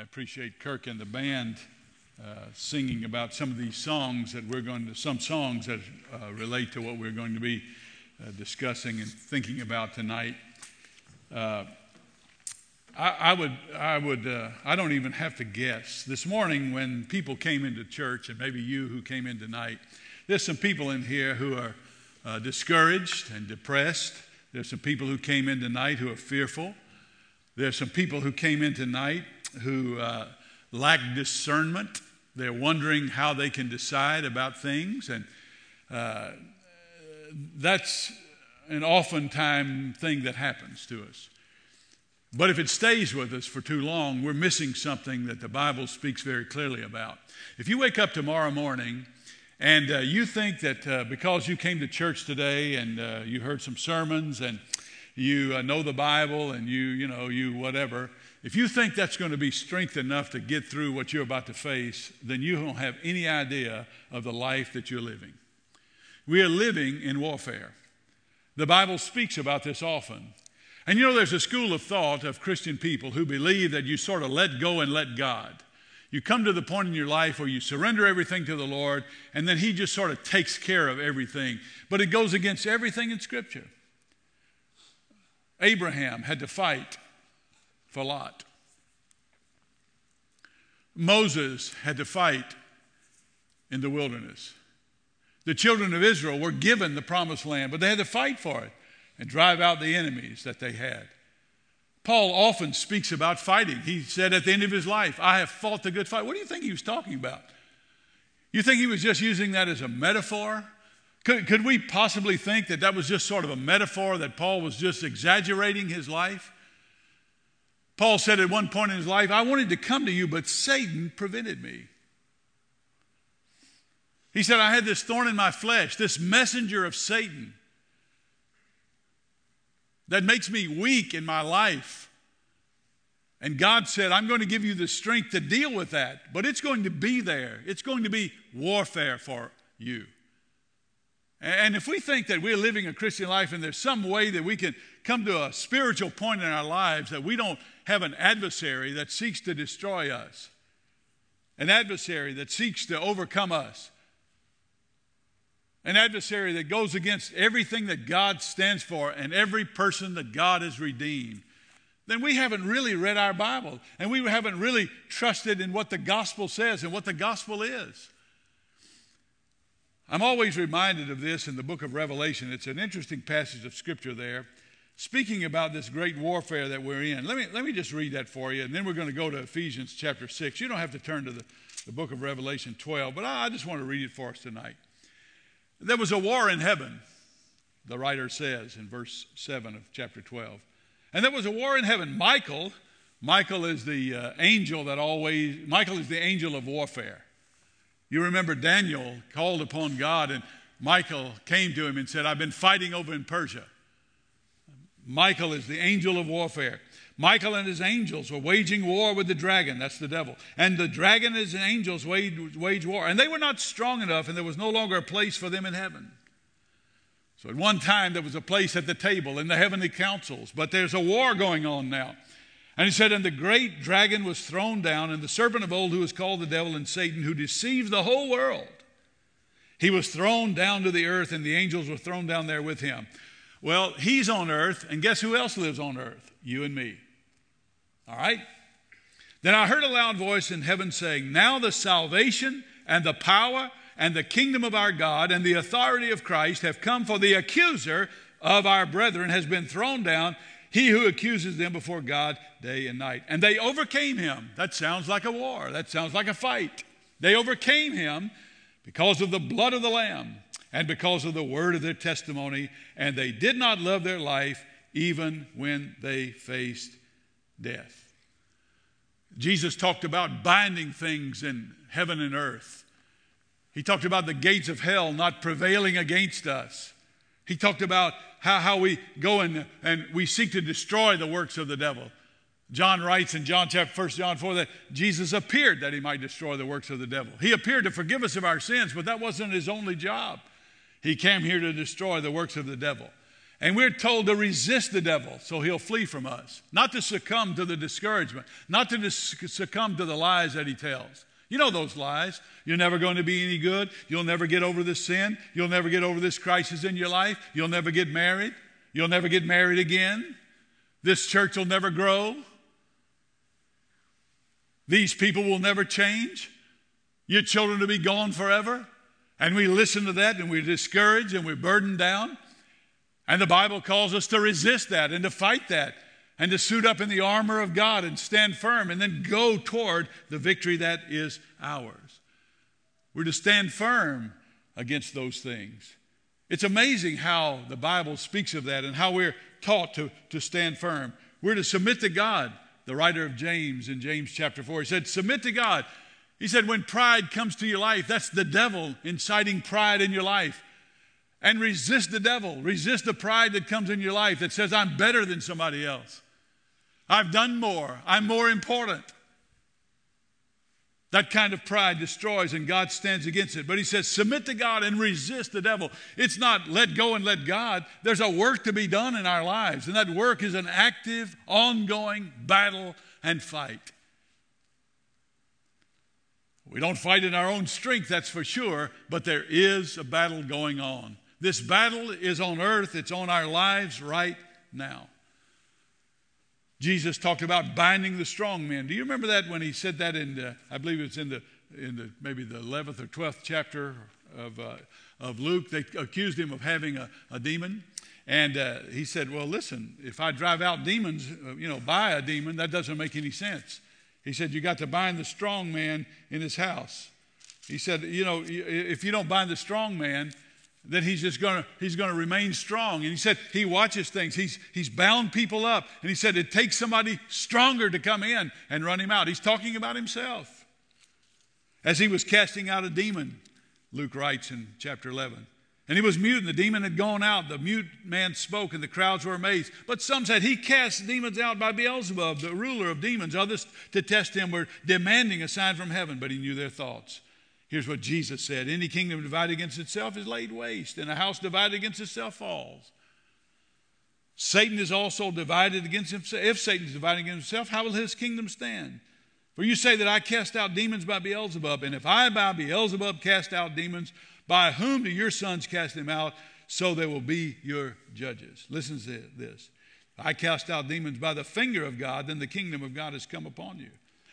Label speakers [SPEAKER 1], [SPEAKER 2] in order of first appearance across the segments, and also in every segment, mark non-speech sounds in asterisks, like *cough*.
[SPEAKER 1] I appreciate Kirk and the band uh, singing about some of these songs that we're going to, some songs that uh, relate to what we're going to be uh, discussing and thinking about tonight. Uh, I, I, would, I would, uh, I don't even have to guess. This morning, when people came into church, and maybe you who came in tonight, there's some people in here who are uh, discouraged and depressed. There's some people who came in tonight who are fearful. There's some people who came in tonight who uh, lack discernment. They're wondering how they can decide about things. And uh, that's an oftentimes thing that happens to us. But if it stays with us for too long, we're missing something that the Bible speaks very clearly about. If you wake up tomorrow morning and uh, you think that uh, because you came to church today and uh, you heard some sermons and you uh, know the Bible and you, you know, you whatever, if you think that's going to be strength enough to get through what you're about to face, then you don't have any idea of the life that you're living. We are living in warfare. The Bible speaks about this often. And you know, there's a school of thought of Christian people who believe that you sort of let go and let God. You come to the point in your life where you surrender everything to the Lord, and then He just sort of takes care of everything. But it goes against everything in Scripture. Abraham had to fight for Lot. Moses had to fight in the wilderness. The children of Israel were given the promised land, but they had to fight for it and drive out the enemies that they had. Paul often speaks about fighting. He said at the end of his life, I have fought the good fight. What do you think he was talking about? You think he was just using that as a metaphor? Could, could we possibly think that that was just sort of a metaphor, that Paul was just exaggerating his life? Paul said at one point in his life, I wanted to come to you, but Satan prevented me. He said, I had this thorn in my flesh, this messenger of Satan that makes me weak in my life. And God said, I'm going to give you the strength to deal with that, but it's going to be there. It's going to be warfare for you. And if we think that we're living a Christian life and there's some way that we can come to a spiritual point in our lives that we don't have an adversary that seeks to destroy us, an adversary that seeks to overcome us, an adversary that goes against everything that God stands for and every person that God has redeemed, then we haven't really read our Bible and we haven't really trusted in what the gospel says and what the gospel is. I'm always reminded of this in the book of Revelation. It's an interesting passage of scripture there, speaking about this great warfare that we're in. Let me, let me just read that for you, and then we're going to go to Ephesians chapter 6. You don't have to turn to the, the book of Revelation 12, but I, I just want to read it for us tonight. There was a war in heaven, the writer says in verse 7 of chapter 12. And there was a war in heaven. Michael, Michael is the uh, angel that always, Michael is the angel of warfare. You remember Daniel called upon God, and Michael came to him and said, I've been fighting over in Persia. Michael is the angel of warfare. Michael and his angels were waging war with the dragon, that's the devil. And the dragon and his angels wage, wage war. And they were not strong enough, and there was no longer a place for them in heaven. So at one time, there was a place at the table in the heavenly councils, but there's a war going on now. And he said, And the great dragon was thrown down, and the serpent of old, who is called the devil and Satan, who deceives the whole world, he was thrown down to the earth, and the angels were thrown down there with him. Well, he's on earth, and guess who else lives on earth? You and me. All right? Then I heard a loud voice in heaven saying, Now the salvation and the power and the kingdom of our God and the authority of Christ have come, for the accuser of our brethren has been thrown down he who accuses them before God day and night. And they overcame him. That sounds like a war. That sounds like a fight. They overcame him because of the blood of the Lamb and because of the word of their testimony. And they did not love their life even when they faced death. Jesus talked about binding things in heaven and earth. He talked about the gates of hell not prevailing against us. He talked about how, how we go and, and we seek to destroy the works of the devil. John writes in John chapter 1 John 4 that Jesus appeared that he might destroy the works of the devil. He appeared to forgive us of our sins, but that wasn't his only job. He came here to destroy the works of the devil. And we're told to resist the devil so he'll flee from us, not to succumb to the discouragement, not to succumb to the lies that he tells. You know those lies. You're never going to be any good. You'll never get over this sin. You'll never get over this crisis in your life. You'll never get married. You'll never get married again. This church will never grow. These people will never change. Your children will be gone forever. And we listen to that and we're discouraged and we're burdened down. And the Bible calls us to resist that and to fight that and to suit up in the armor of God and stand firm and then go toward the victory that is ours. We're to stand firm against those things. It's amazing how the Bible speaks of that and how we're taught to, to stand firm. We're to submit to God. The writer of James in James chapter 4, he said, Submit to God. He said, When pride comes to your life, that's the devil inciting pride in your life. And resist the devil. Resist the pride that comes in your life that says, I'm better than somebody else. I've done more. I'm more important. That kind of pride destroys and God stands against it. But he says, submit to God and resist the devil. It's not let go and let God. There's a work to be done in our lives, and that work is an active, ongoing battle and fight. We don't fight in our own strength, that's for sure, but there is a battle going on. This battle is on earth, it's on our lives right now. Jesus talked about binding the strong men. Do you remember that when he said that in, the, I believe it's in the, in the maybe the 11th or 12th chapter of, uh, of Luke? They accused him of having a, a demon. And uh, he said, Well, listen, if I drive out demons, uh, you know, by a demon, that doesn't make any sense. He said, You got to bind the strong man in his house. He said, You know, if you don't bind the strong man, that he's just going to he's going to remain strong. And he said he watches things. He's he's bound people up. And he said it takes somebody stronger to come in and run him out. He's talking about himself. As he was casting out a demon luke writes in chapter 11 and he was mute and the demon had gone out. The mute man spoke and the crowds were amazed. But some said he cast demons out by beelzebub the ruler of demons. Others to test him were demanding a sign from heaven. But he knew their thoughts Here's what Jesus said Any kingdom divided against itself is laid waste, and a house divided against itself falls. Satan is also divided against himself. If Satan is divided against himself, how will his kingdom stand? For you say that I cast out demons by Beelzebub, and if I by Beelzebub cast out demons, by whom do your sons cast them out? So they will be your judges. Listen to this. I cast out demons by the finger of God, then the kingdom of God has come upon you.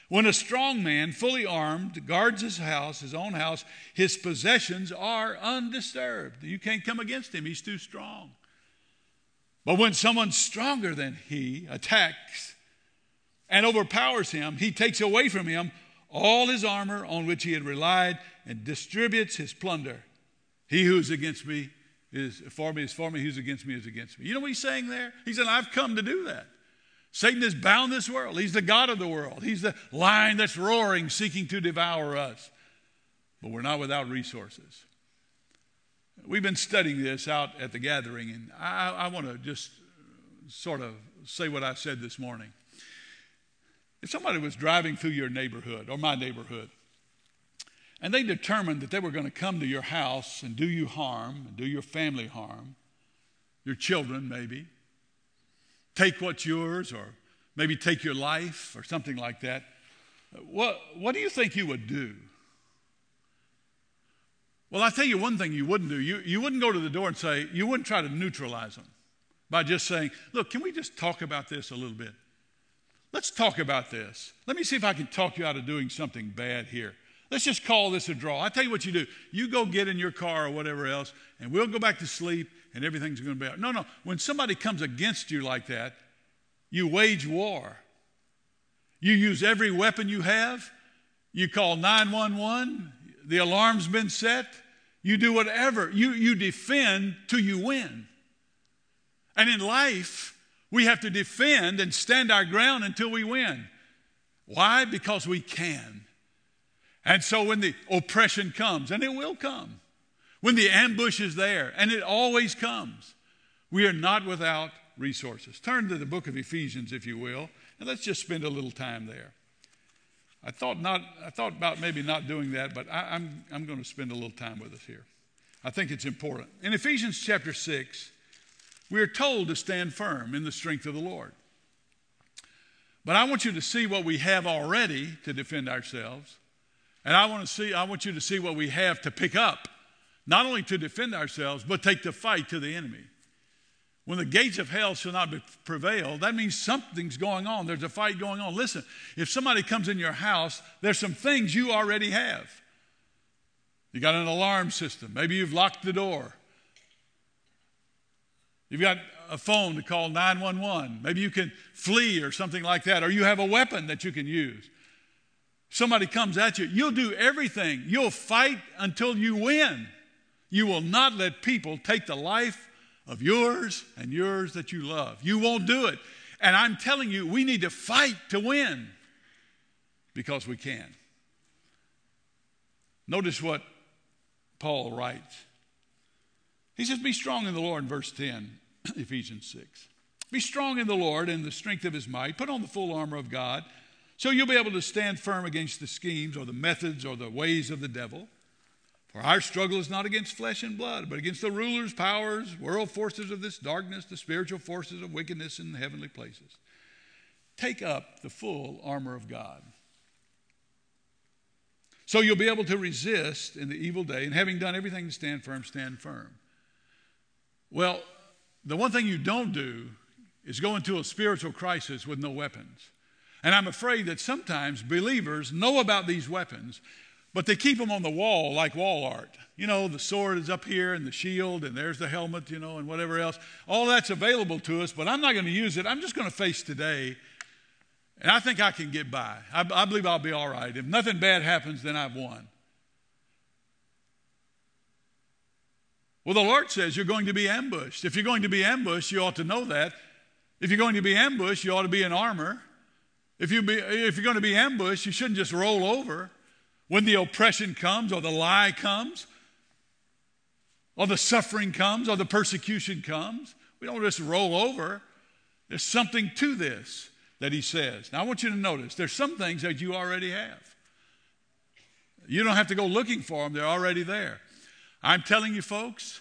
[SPEAKER 1] When a strong man, fully armed, guards his house, his own house, his possessions are undisturbed. You can't come against him, he's too strong. But when someone stronger than he attacks and overpowers him, he takes away from him all his armor on which he had relied and distributes his plunder. He who's against me is for me is for me, who's against me is against me. You know what he's saying there? He said, I've come to do that. Satan has bound this world. He's the God of the world. He's the lion that's roaring, seeking to devour us. But we're not without resources. We've been studying this out at the gathering, and I, I want to just sort of say what I said this morning. If somebody was driving through your neighborhood or my neighborhood, and they determined that they were going to come to your house and do you harm and do your family harm, your children maybe, take what's yours or maybe take your life or something like that, what, what do you think you would do? Well, I'll tell you one thing you wouldn't do. You, you wouldn't go to the door and say, you wouldn't try to neutralize them by just saying, look, can we just talk about this a little bit? Let's talk about this. Let me see if I can talk you out of doing something bad here. Let's just call this a draw. I tell you what you do. You go get in your car or whatever else, and we'll go back to sleep, and everything's going to be out. No, no. When somebody comes against you like that, you wage war. You use every weapon you have. You call 911. The alarm's been set. You do whatever. You, you defend till you win. And in life, we have to defend and stand our ground until we win. Why? Because we can. And so when the oppression comes, and it will come, when the ambush is there, and it always comes, we are not without resources. Turn to the book of Ephesians, if you will, and let's just spend a little time there. I thought, not, I thought about maybe not doing that, but I, I'm, I'm going to spend a little time with us here. I think it's important. In Ephesians chapter 6, We are told to stand firm in the strength of the Lord. But I want you to see what we have already to defend ourselves. And I want to see I want you to see what we have to pick up, not only to defend ourselves, but take the fight to the enemy. When the gates of hell shall not prevail, that means something's going on. There's a fight going on. Listen, if somebody comes in your house, there's some things you already have. You got an alarm system. Maybe you've locked the door. You've got a phone to call 911. Maybe you can flee or something like that, or you have a weapon that you can use. Somebody comes at you, you'll do everything. You'll fight until you win. You will not let people take the life of yours and yours that you love. You won't do it. And I'm telling you, we need to fight to win because we can. Notice what Paul writes. He says, Be strong in the Lord, in verse 10, *clears throat* Ephesians 6. Be strong in the Lord and the strength of his might. Put on the full armor of God so you'll be able to stand firm against the schemes or the methods or the ways of the devil. For our struggle is not against flesh and blood, but against the rulers, powers, world forces of this darkness, the spiritual forces of wickedness in the heavenly places. Take up the full armor of God. So you'll be able to resist in the evil day, and having done everything to stand firm, stand firm. Well, the one thing you don't do is go into a spiritual crisis with no weapons. And I'm afraid that sometimes believers know about these weapons, but they keep them on the wall like wall art. You know, the sword is up here and the shield, and there's the helmet, you know, and whatever else. All that's available to us, but I'm not going to use it. I'm just going to face today. And I think I can get by. I, I believe I'll be all right. If nothing bad happens, then I've won. Well, the Lord says you're going to be ambushed. If you're going to be ambushed, you ought to know that. If you're going to be ambushed, you ought to be in armor. If, you be, if you're going to be ambushed, you shouldn't just roll over when the oppression comes or the lie comes or the suffering comes or the persecution comes. We don't just roll over. There's something to this that he says. Now, I want you to notice there's some things that you already have. You don't have to go looking for them, they're already there. I'm telling you, folks,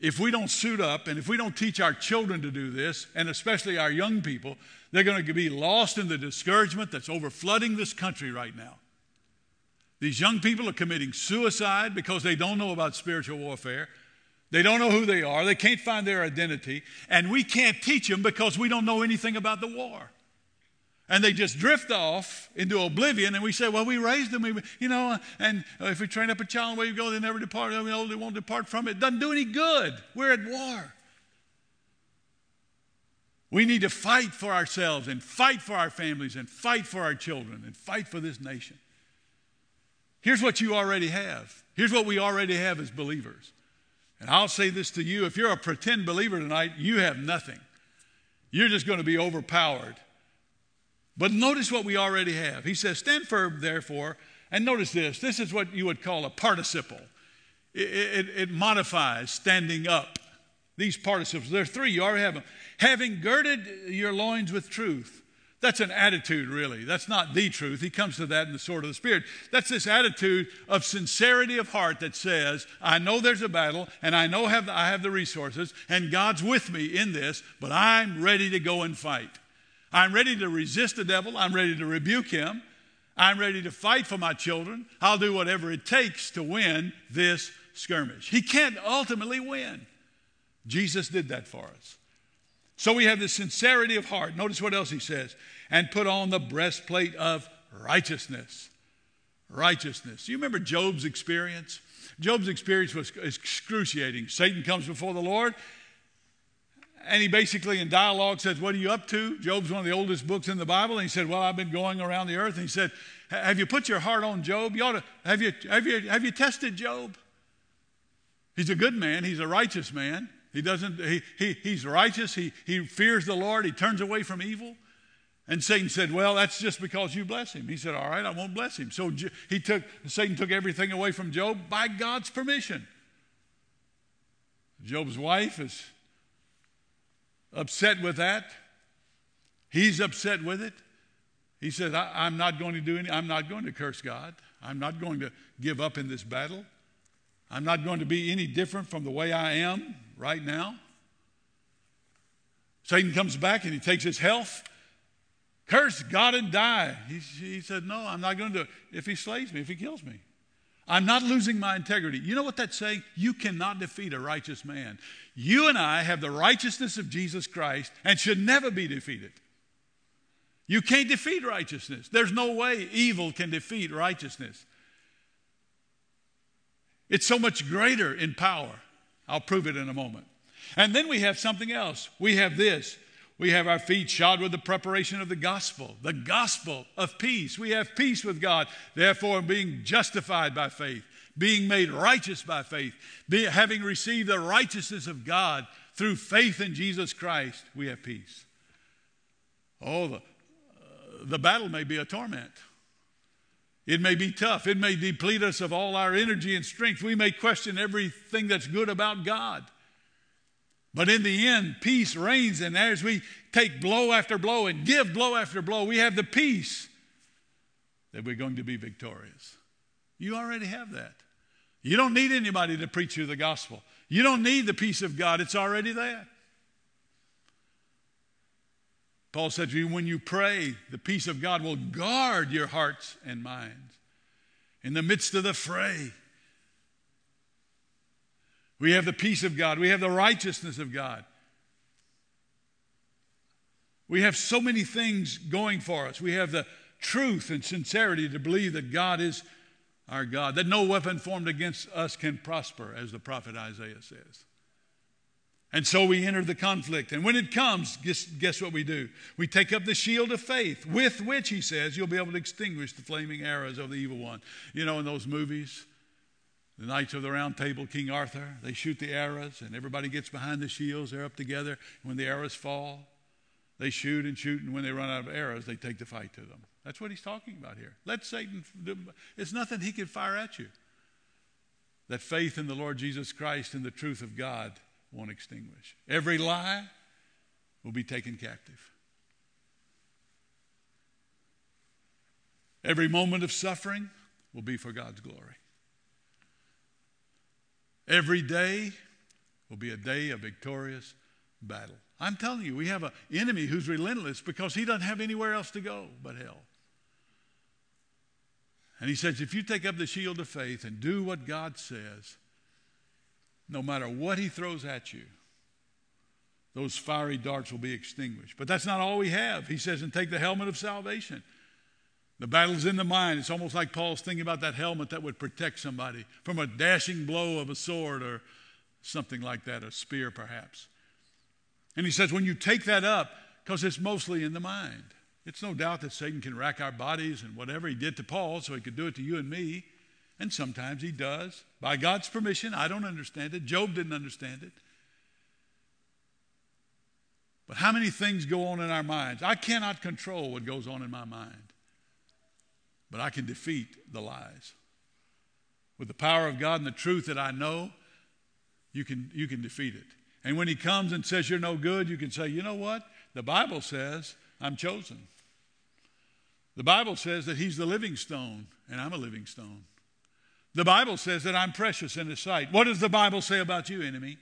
[SPEAKER 1] if we don't suit up and if we don't teach our children to do this, and especially our young people, they're going to be lost in the discouragement that's overflooding this country right now. These young people are committing suicide because they don't know about spiritual warfare. They don't know who they are. They can't find their identity. And we can't teach them because we don't know anything about the war and they just drift off into oblivion. And we say, well, we raised them, we, you know, and uh, if we train up a child where you go, they never depart. I mean, they won't depart from it. it. Doesn't do any good. We're at war. We need to fight for ourselves and fight for our families and fight for our children and fight for this nation. Here's what you already have. Here's what we already have as believers. And I'll say this to you if you're a pretend believer tonight, you have nothing. You're just going to be overpowered but notice what we already have. He says, Stand firm, therefore. And notice this this is what you would call a participle, it, it, it modifies standing up. These participles, there are three, you already have them. Having girded your loins with truth. That's an attitude, really. That's not the truth. He comes to that in the sword of the Spirit. That's this attitude of sincerity of heart that says, I know there's a battle, and I know have, I have the resources, and God's with me in this, but I'm ready to go and fight. I'm ready to resist the devil. I'm ready to rebuke him. I'm ready to fight for my children. I'll do whatever it takes to win this skirmish. He can't ultimately win. Jesus did that for us. So we have the sincerity of heart. Notice what else he says. And put on the breastplate of righteousness. Righteousness. You remember Job's experience? Job's experience was excruciating. Satan comes before the Lord and he basically, in dialogue, says, What are you up to? Job's one of the oldest books in the Bible. And he said, Well, I've been going around the earth. And he said, Have you put your heart on Job? You ought to, have, you, have, you, have you tested Job? He's a good man, he's a righteous man. He doesn't, he, he, he's righteous, he, he fears the Lord, he turns away from evil. And Satan said, Well, that's just because you bless him. He said, All right, I won't bless him. So he took, Satan took everything away from Job by God's permission. Job's wife is upset with that. He's upset with it. He says, I, am not going to do any, I'm not going to curse God. I'm not going to give up in this battle. I'm not going to be any different from the way I am right now. Satan comes back and he takes his health. Curse God and die. He, he said, No, I'm not going to do it. If he slays me, if he kills me, I'm not losing my integrity. You know what that's saying? You cannot defeat a righteous man. You and I have the righteousness of Jesus Christ and should never be defeated. You can't defeat righteousness. There's no way evil can defeat righteousness. It's so much greater in power. I'll prove it in a moment. And then we have something else. We have this. We have our feet shod with the preparation of the gospel, the gospel of peace. We have peace with God, therefore, being justified by faith, being made righteous by faith, be, having received the righteousness of God through faith in Jesus Christ, we have peace. Oh, the, uh, the battle may be a torment. It may be tough. It may deplete us of all our energy and strength. We may question everything that's good about God. But in the end, peace reigns. And as we take blow after blow and give blow after blow, we have the peace that we're going to be victorious. You already have that. You don't need anybody to preach you the gospel. You don't need the peace of God, it's already there. Paul said to you, when you pray, the peace of God will guard your hearts and minds in the midst of the fray. We have the peace of God, we have the righteousness of God. We have so many things going for us. We have the truth and sincerity to believe that God is our God, that no weapon formed against us can prosper, as the prophet Isaiah says. And so we enter the conflict. And when it comes, guess, guess what we do? We take up the shield of faith, with which, he says, you'll be able to extinguish the flaming arrows of the evil one. You know, in those movies, the Knights of the Round Table, King Arthur, they shoot the arrows, and everybody gets behind the shields. They're up together. When the arrows fall, they shoot and shoot, and when they run out of arrows, they take the fight to them. That's what he's talking about here. Let Satan, it's nothing he can fire at you. That faith in the Lord Jesus Christ and the truth of God won't extinguish. Every lie will be taken captive. Every moment of suffering will be for God's glory. Every day will be a day of victorious battle. I'm telling you, we have an enemy who's relentless because he doesn't have anywhere else to go but hell. And he says, if you take up the shield of faith and do what God says, no matter what he throws at you, those fiery darts will be extinguished. But that's not all we have. He says, and take the helmet of salvation. The battle's in the mind. It's almost like Paul's thinking about that helmet that would protect somebody from a dashing blow of a sword or something like that, a spear perhaps. And he says, when you take that up, because it's mostly in the mind, it's no doubt that Satan can rack our bodies and whatever he did to Paul, so he could do it to you and me. And sometimes he does. By God's permission, I don't understand it. Job didn't understand it. But how many things go on in our minds? I cannot control what goes on in my mind, but I can defeat the lies. With the power of God and the truth that I know, you can, you can defeat it. And when he comes and says you're no good, you can say, you know what? The Bible says I'm chosen. The Bible says that he's the living stone, and I'm a living stone. The Bible says that I'm precious in His sight. What does the Bible say about you, enemy?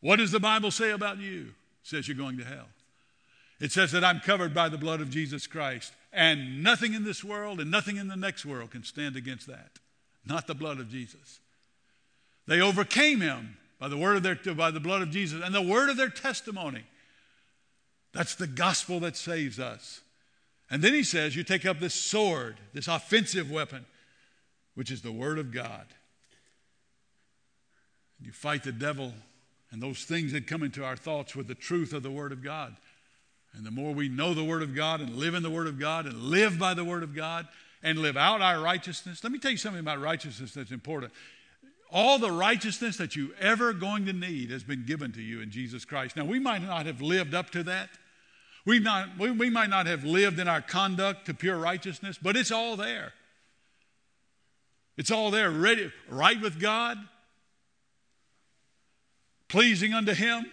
[SPEAKER 1] What does the Bible say about you? It says you're going to hell. It says that I'm covered by the blood of Jesus Christ, and nothing in this world and nothing in the next world can stand against that. Not the blood of Jesus. They overcame him by the word of their by the blood of Jesus and the word of their testimony. That's the gospel that saves us. And then he says, you take up this sword, this offensive weapon, which is the Word of God. You fight the devil and those things that come into our thoughts with the truth of the Word of God. And the more we know the Word of God and live in the Word of God and live by the Word of God and live out our righteousness, let me tell you something about righteousness that's important. All the righteousness that you ever going to need has been given to you in Jesus Christ. Now, we might not have lived up to that. We, not, we, we might not have lived in our conduct to pure righteousness, but it's all there. It's all there, ready, right with God, pleasing unto Him,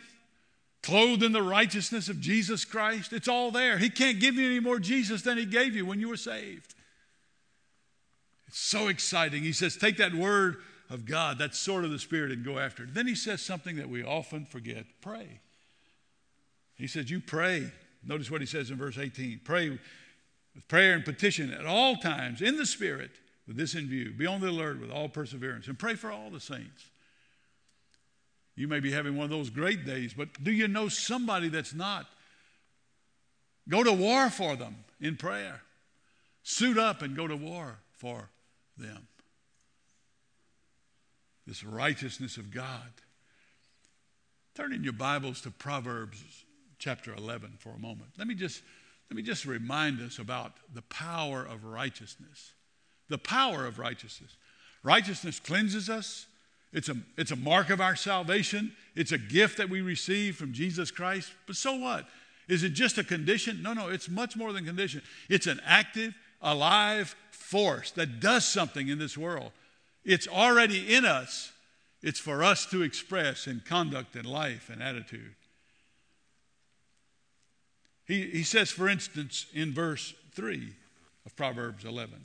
[SPEAKER 1] clothed in the righteousness of Jesus Christ. It's all there. He can't give you any more Jesus than He gave you when you were saved. It's so exciting. He says, take that word of God, that sword of the Spirit, and go after it. Then He says something that we often forget pray. He says, You pray. Notice what he says in verse 18 pray with prayer and petition at all times in the Spirit with this in view. Be on the alert with all perseverance and pray for all the saints. You may be having one of those great days, but do you know somebody that's not? Go to war for them in prayer. Suit up and go to war for them. This righteousness of God. Turn in your Bibles to Proverbs chapter 11 for a moment. Let me just, let me just remind us about the power of righteousness. The power of righteousness. Righteousness cleanses us. It's a, it's a mark of our salvation. It's a gift that we receive from Jesus Christ. But so what? Is it just a condition? No, no, it's much more than condition. It's an active, alive force that does something in this world. It's already in us. It's for us to express in conduct and life and attitude. He, he says, for instance, in verse 3 of Proverbs 11,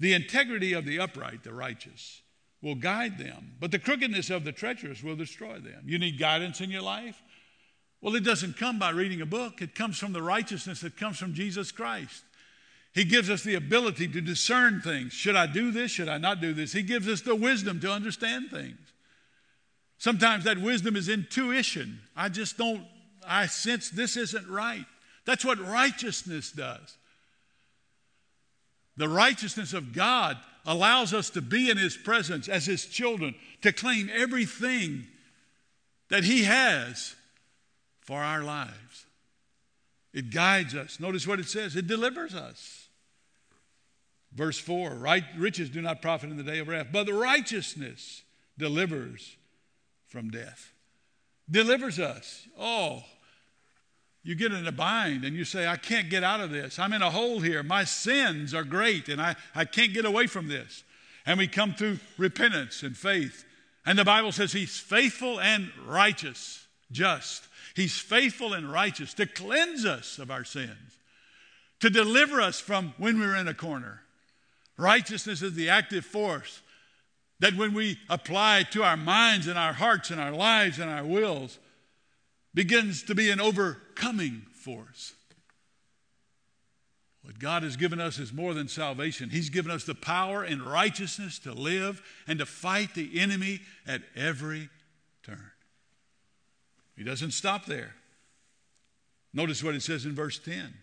[SPEAKER 1] the integrity of the upright, the righteous, will guide them, but the crookedness of the treacherous will destroy them. You need guidance in your life? Well, it doesn't come by reading a book, it comes from the righteousness that comes from Jesus Christ. He gives us the ability to discern things. Should I do this? Should I not do this? He gives us the wisdom to understand things. Sometimes that wisdom is intuition. I just don't, I sense this isn't right. That's what righteousness does. The righteousness of God allows us to be in His presence as His children, to claim everything that He has for our lives. It guides us. Notice what it says it delivers us. Verse 4 right, riches do not profit in the day of wrath, but the righteousness delivers from death. Delivers us. Oh, you get in a bind and you say, I can't get out of this. I'm in a hole here. My sins are great and I, I can't get away from this. And we come through repentance and faith. And the Bible says He's faithful and righteous, just. He's faithful and righteous to cleanse us of our sins, to deliver us from when we're in a corner. Righteousness is the active force that when we apply to our minds and our hearts and our lives and our wills, begins to be an overcoming force. What God has given us is more than salvation. He's given us the power and righteousness to live and to fight the enemy at every turn. He doesn't stop there. Notice what it says in verse 10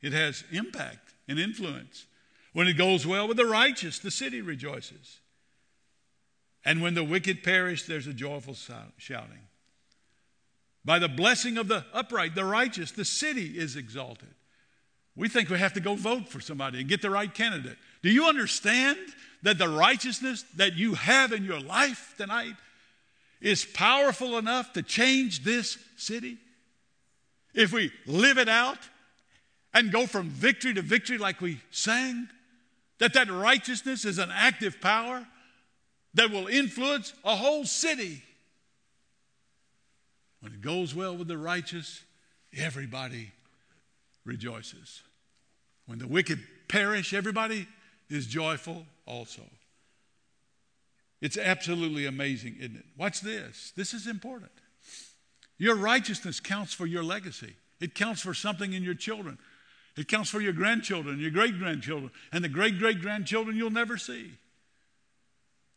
[SPEAKER 1] it has impact and influence. When it goes well with the righteous, the city rejoices. And when the wicked perish, there's a joyful shouting. By the blessing of the upright, the righteous, the city is exalted. We think we have to go vote for somebody and get the right candidate. Do you understand that the righteousness that you have in your life tonight is powerful enough to change this city? If we live it out and go from victory to victory like we sang, that that righteousness is an active power that will influence a whole city. When it goes well with the righteous, everybody rejoices. When the wicked perish, everybody is joyful also. It's absolutely amazing, isn't it? Watch this. This is important. Your righteousness counts for your legacy, it counts for something in your children, it counts for your grandchildren, your great grandchildren, and the great great grandchildren you'll never see.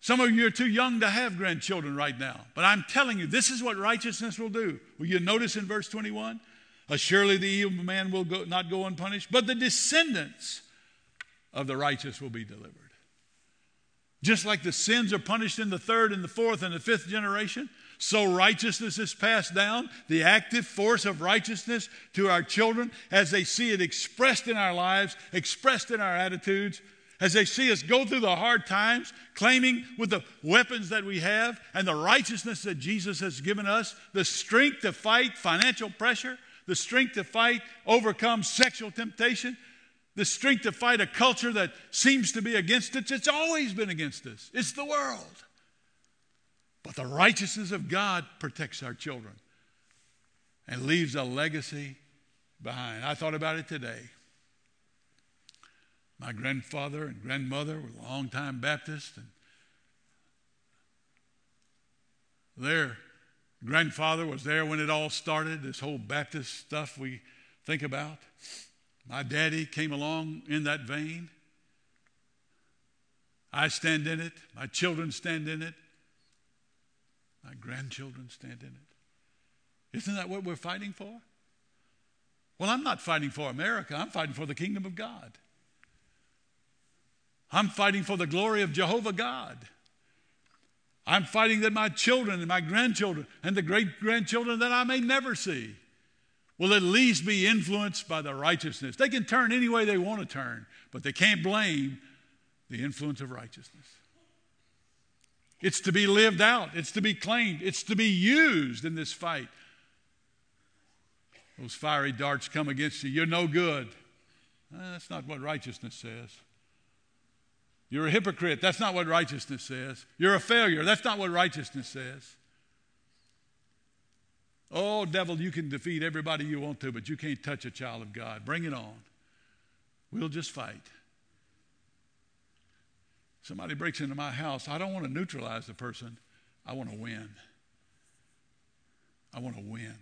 [SPEAKER 1] Some of you are too young to have grandchildren right now, but I'm telling you, this is what righteousness will do. Will you notice in verse 21? Uh, surely the evil man will go, not go unpunished, but the descendants of the righteous will be delivered. Just like the sins are punished in the third and the fourth and the fifth generation, so righteousness is passed down, the active force of righteousness to our children as they see it expressed in our lives, expressed in our attitudes, as they see us go through the hard times, claiming with the weapons that we have and the righteousness that Jesus has given us, the strength to fight financial pressure, the strength to fight, overcome sexual temptation, the strength to fight a culture that seems to be against us. It's always been against us, it's the world. But the righteousness of God protects our children and leaves a legacy behind. I thought about it today. My grandfather and grandmother were longtime Baptists, and their Grandfather was there when it all started, this whole Baptist stuff we think about. My daddy came along in that vein. I stand in it. My children stand in it. My grandchildren stand in it. Isn't that what we're fighting for? Well, I'm not fighting for America. I'm fighting for the kingdom of God. I'm fighting for the glory of Jehovah God. I'm fighting that my children and my grandchildren and the great grandchildren that I may never see will at least be influenced by the righteousness. They can turn any way they want to turn, but they can't blame the influence of righteousness. It's to be lived out, it's to be claimed, it's to be used in this fight. Those fiery darts come against you, you're no good. that's not what righteousness says. You're a hypocrite. That's not what righteousness says. You're a failure. That's not what righteousness says. Oh, devil, you can defeat everybody you want to, but you can't touch a child of God. Bring it on. We'll just fight. Somebody breaks into my house. I don't want to neutralize the person, I want to win. I want to win.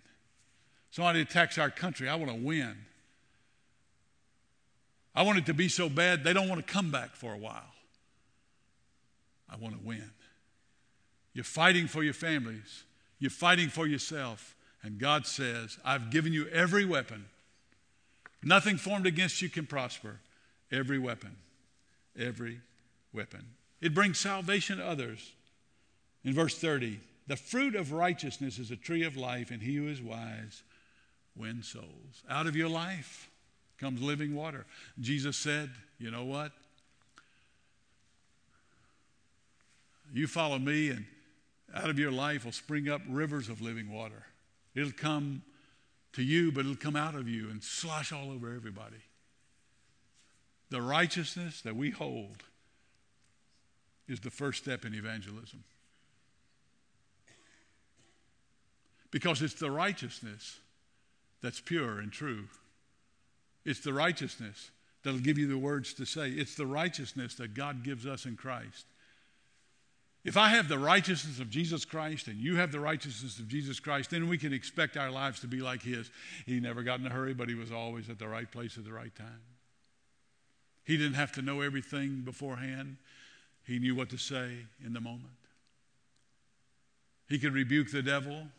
[SPEAKER 1] Somebody attacks our country. I want to win. I want it to be so bad they don't want to come back for a while. I want to win. You're fighting for your families, you're fighting for yourself. And God says, I've given you every weapon. Nothing formed against you can prosper. Every weapon. Every weapon. It brings salvation to others. In verse 30, the fruit of righteousness is a tree of life, and he who is wise wins souls. Out of your life comes living water. Jesus said, You know what? You follow me, and out of your life will spring up rivers of living water. It'll come to you, but it'll come out of you and slosh all over everybody. The righteousness that we hold is the first step in evangelism. Because it's the righteousness that's pure and true. It's the righteousness that'll give you the words to say. It's the righteousness that God gives us in Christ. If I have the righteousness of Jesus Christ and you have the righteousness of Jesus Christ, then we can expect our lives to be like His. He never got in a hurry, but He was always at the right place at the right time. He didn't have to know everything beforehand, He knew what to say in the moment. He could rebuke the devil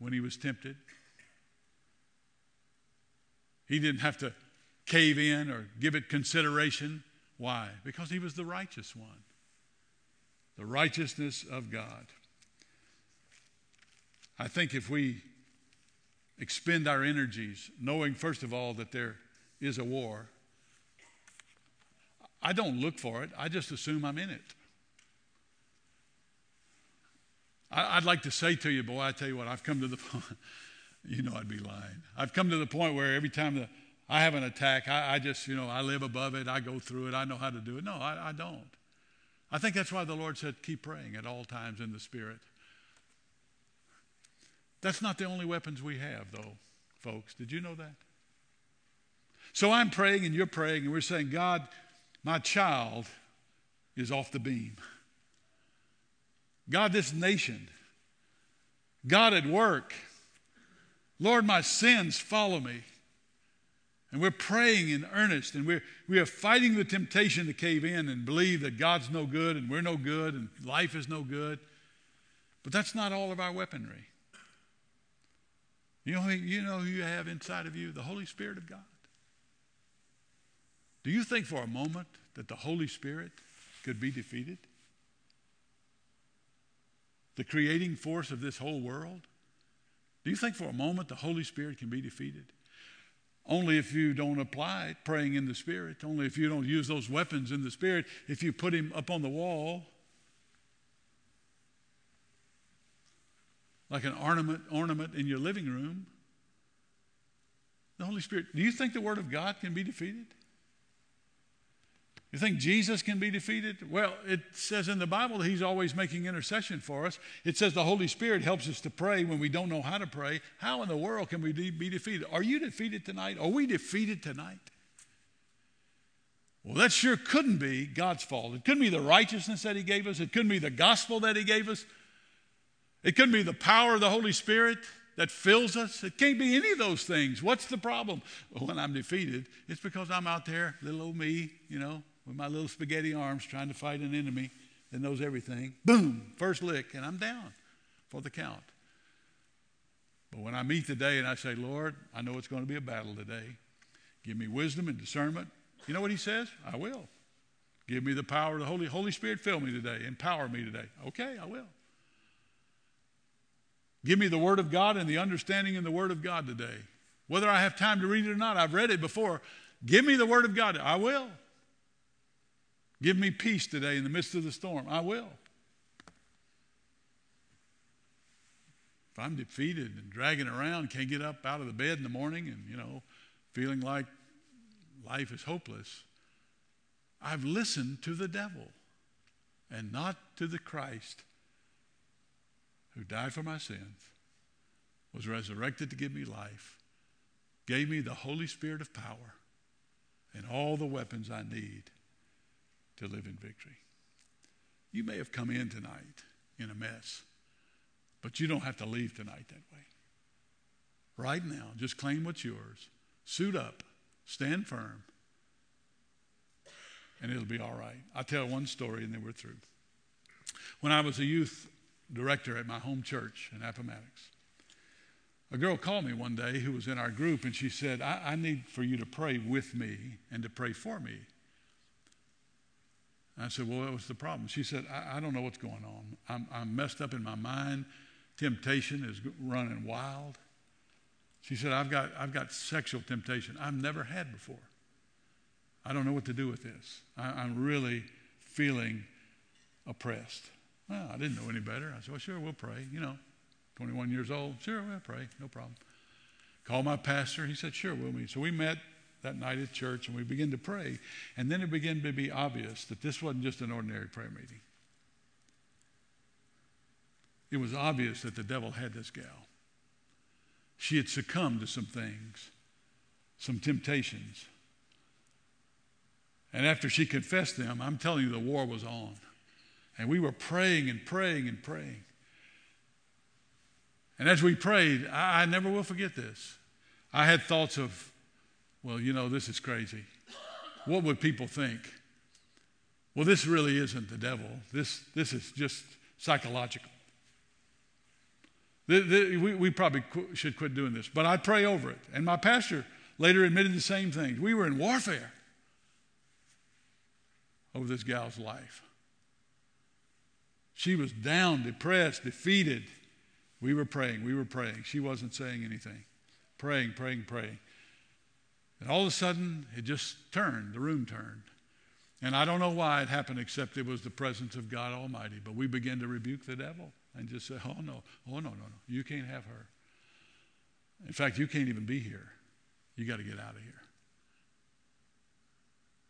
[SPEAKER 1] when he was tempted. He didn't have to cave in or give it consideration. Why? Because he was the righteous one the righteousness of God. I think if we expend our energies knowing, first of all, that there is a war, I don't look for it, I just assume I'm in it. I, would like to say to you, boy, I tell you what, I've come to the *laughs* point, you know I'd be lying. I've come to the point where every time the, I have an attack, I, I, just, you know, I live above it, I go through it, I know how to do it. No, I, I don't. I think that's why the Lord said, keep praying at all times in the Spirit. That's not the only weapons we have, though, folks. Did you know that? So I'm praying and you're praying, and we're saying, God, my child is off the beam. God, this nation. God at work. Lord, my sins follow me. And we're praying in earnest and we're, we are fighting the temptation to cave in and believe that God's no good and we're no good and life is no good. But that's not all of our weaponry. You know, you know who you have inside of you? The Holy Spirit of God. Do you think for a moment that the Holy Spirit could be defeated? The creating force of this whole world? Do you think for a moment the Holy Spirit can be defeated? Only if you don't apply praying in the Spirit, only if you don't use those weapons in the Spirit, if you put him up on the wall like an ornament, ornament in your living room. The Holy Spirit, do you think the Word of God can be defeated? You think Jesus can be defeated? Well, it says in the Bible that He's always making intercession for us. It says the Holy Spirit helps us to pray when we don't know how to pray. How in the world can we be defeated? Are you defeated tonight? Are we defeated tonight? Well, that sure couldn't be God's fault. It couldn't be the righteousness that He gave us, it couldn't be the gospel that He gave us. It couldn't be the power of the Holy Spirit that fills us. It can't be any of those things. What's the problem? When I'm defeated, it's because I'm out there, little old me, you know, with my little spaghetti arms trying to fight an enemy that knows everything. Boom, first lick, and I'm down for the count. But when I meet today and I say, Lord, I know it's going to be a battle today. Give me wisdom and discernment. You know what he says? I will. Give me the power of the Holy Holy Spirit. Fill me today. Empower me today. Okay, I will. Give me the Word of God and the understanding in the Word of God today. Whether I have time to read it or not, I've read it before. Give me the Word of God. I will. Give me peace today in the midst of the storm. I will. If I'm defeated and dragging around, can't get up out of the bed in the morning and, you know, feeling like life is hopeless, I've listened to the devil and not to the Christ who died for my sins, was resurrected to give me life, gave me the Holy Spirit of power and all the weapons I need to live in victory. You may have come in tonight in a mess, but you don't have to leave tonight that way. Right now, just claim what's yours, suit up, stand firm, and it'll be all right. I'll tell one story and then we're through. When I was a youth director at my home church in Appomattox. A girl called me one day who was in our group and she said, I, I need for you to pray with me and to pray for me. I said, Well, what's the problem? She said, I, I don't know what's going on. I'm, I'm messed up in my mind. Temptation is running wild. She said, I've got, I've got sexual temptation I've never had before. I don't know what to do with this. I, I'm really feeling oppressed. Well, I didn't know any better. I said, Well, sure, we'll pray. You know, 21 years old. Sure, we'll pray. No problem. Called my pastor. He said, Sure, we'll meet. So we met that night at church and we began to pray. And then it began to be obvious that this wasn't just an ordinary prayer meeting. It was obvious that the devil had this gal. She had succumbed to some things, some temptations. And after she confessed them, I'm telling you, the war was on. And we were praying and praying and praying. And as we prayed, I, I never will forget this. I had thoughts of, well, you know, this is crazy. What would people think? Well, this really isn't the devil. This, this is just psychological. The, the, we, we probably qu- should quit doing this. But I pray over it. And my pastor later admitted the same thing. We were in warfare over this gal's life. She was down, depressed, defeated. We were praying, we were praying. She wasn't saying anything. Praying, praying, praying. And all of a sudden, it just turned, the room turned. And I don't know why it happened, except it was the presence of God Almighty. But we began to rebuke the devil and just say, oh, no, oh, no, no, no. You can't have her. In fact, you can't even be here. You got to get out of here.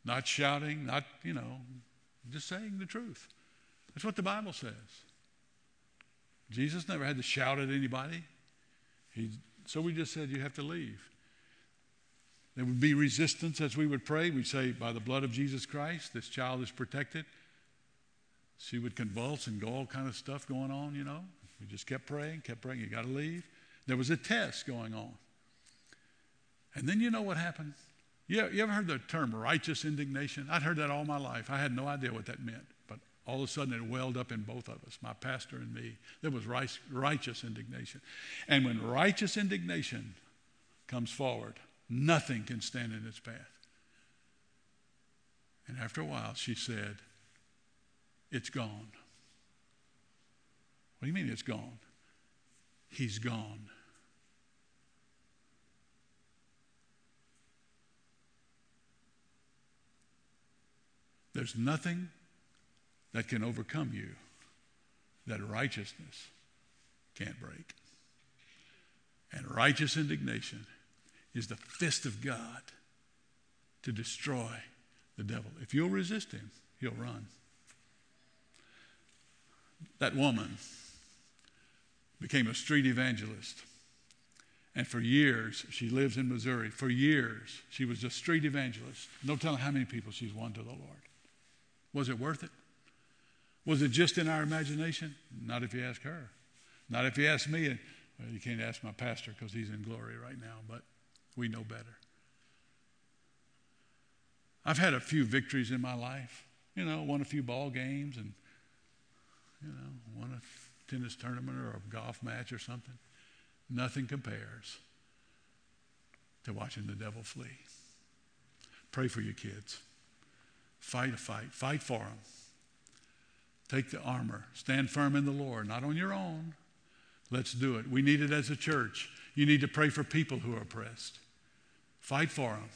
[SPEAKER 1] Not shouting, not, you know, just saying the truth. That's what the Bible says. Jesus never had to shout at anybody. He, so we just said, You have to leave. There would be resistance as we would pray. We'd say, By the blood of Jesus Christ, this child is protected. She would convulse and go all kind of stuff going on, you know. We just kept praying, kept praying. You got to leave. There was a test going on. And then you know what happened? You, you ever heard the term righteous indignation? I'd heard that all my life. I had no idea what that meant But all of a sudden it welled up in both of us, my pastor and me. There was righteous indignation. And when righteous indignation comes forward, nothing can stand in its path. And after a while, she said, It's gone. What do you mean it's gone? He's gone. There's nothing that can overcome you that righteousness can't break. And righteous indignation is the fist of God to destroy the devil. If you'll resist him, he'll run. That woman became a street evangelist. And for years, she lives in Missouri. For years, she was a street evangelist. No telling how many people she's won to the Lord. Was it worth it? Was it just in our imagination? Not if you ask her. Not if you ask me. Well, you can't ask my pastor because he's in glory right now, but we know better. I've had a few victories in my life. You know, won a few ball games and, you know, won a tennis tournament or a golf match or something. Nothing compares to watching the devil flee. Pray for your kids. Fight a fight. Fight for them. Take the armor. Stand firm in the Lord, not on your own. Let's do it. We need it as a church. You need to pray for people who are oppressed. Fight for them.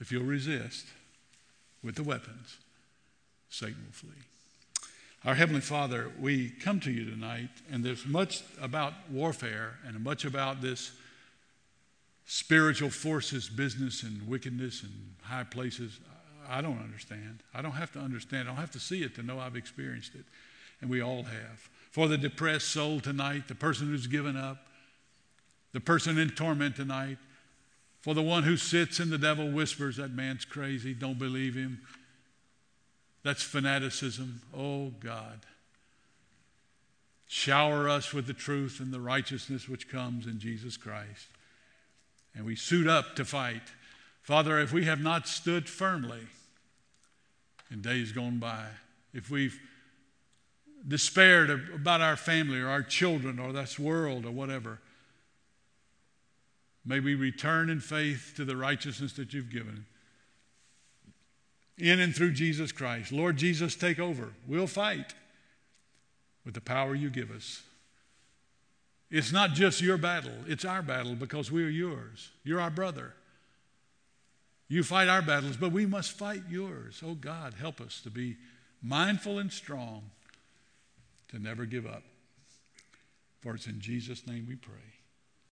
[SPEAKER 1] If you'll resist with the weapons, Satan will flee. Our Heavenly Father, we come to you tonight, and there's much about warfare and much about this spiritual forces business and wickedness and high places. I don't understand. I don't have to understand. I don't have to see it to know I've experienced it. And we all have. For the depressed soul tonight, the person who's given up, the person in torment tonight, for the one who sits and the devil whispers, that man's crazy, don't believe him. That's fanaticism. Oh God. Shower us with the truth and the righteousness which comes in Jesus Christ. And we suit up to fight. Father, if we have not stood firmly in days gone by, if we've despaired about our family or our children or this world or whatever, may we return in faith to the righteousness that you've given in and through Jesus Christ. Lord Jesus, take over. We'll fight with the power you give us. It's not just your battle, it's our battle because we are yours. You're our brother. You fight our battles, but we must fight yours. Oh God, help us to be mindful and strong, to never give up. For it's in Jesus' name we pray.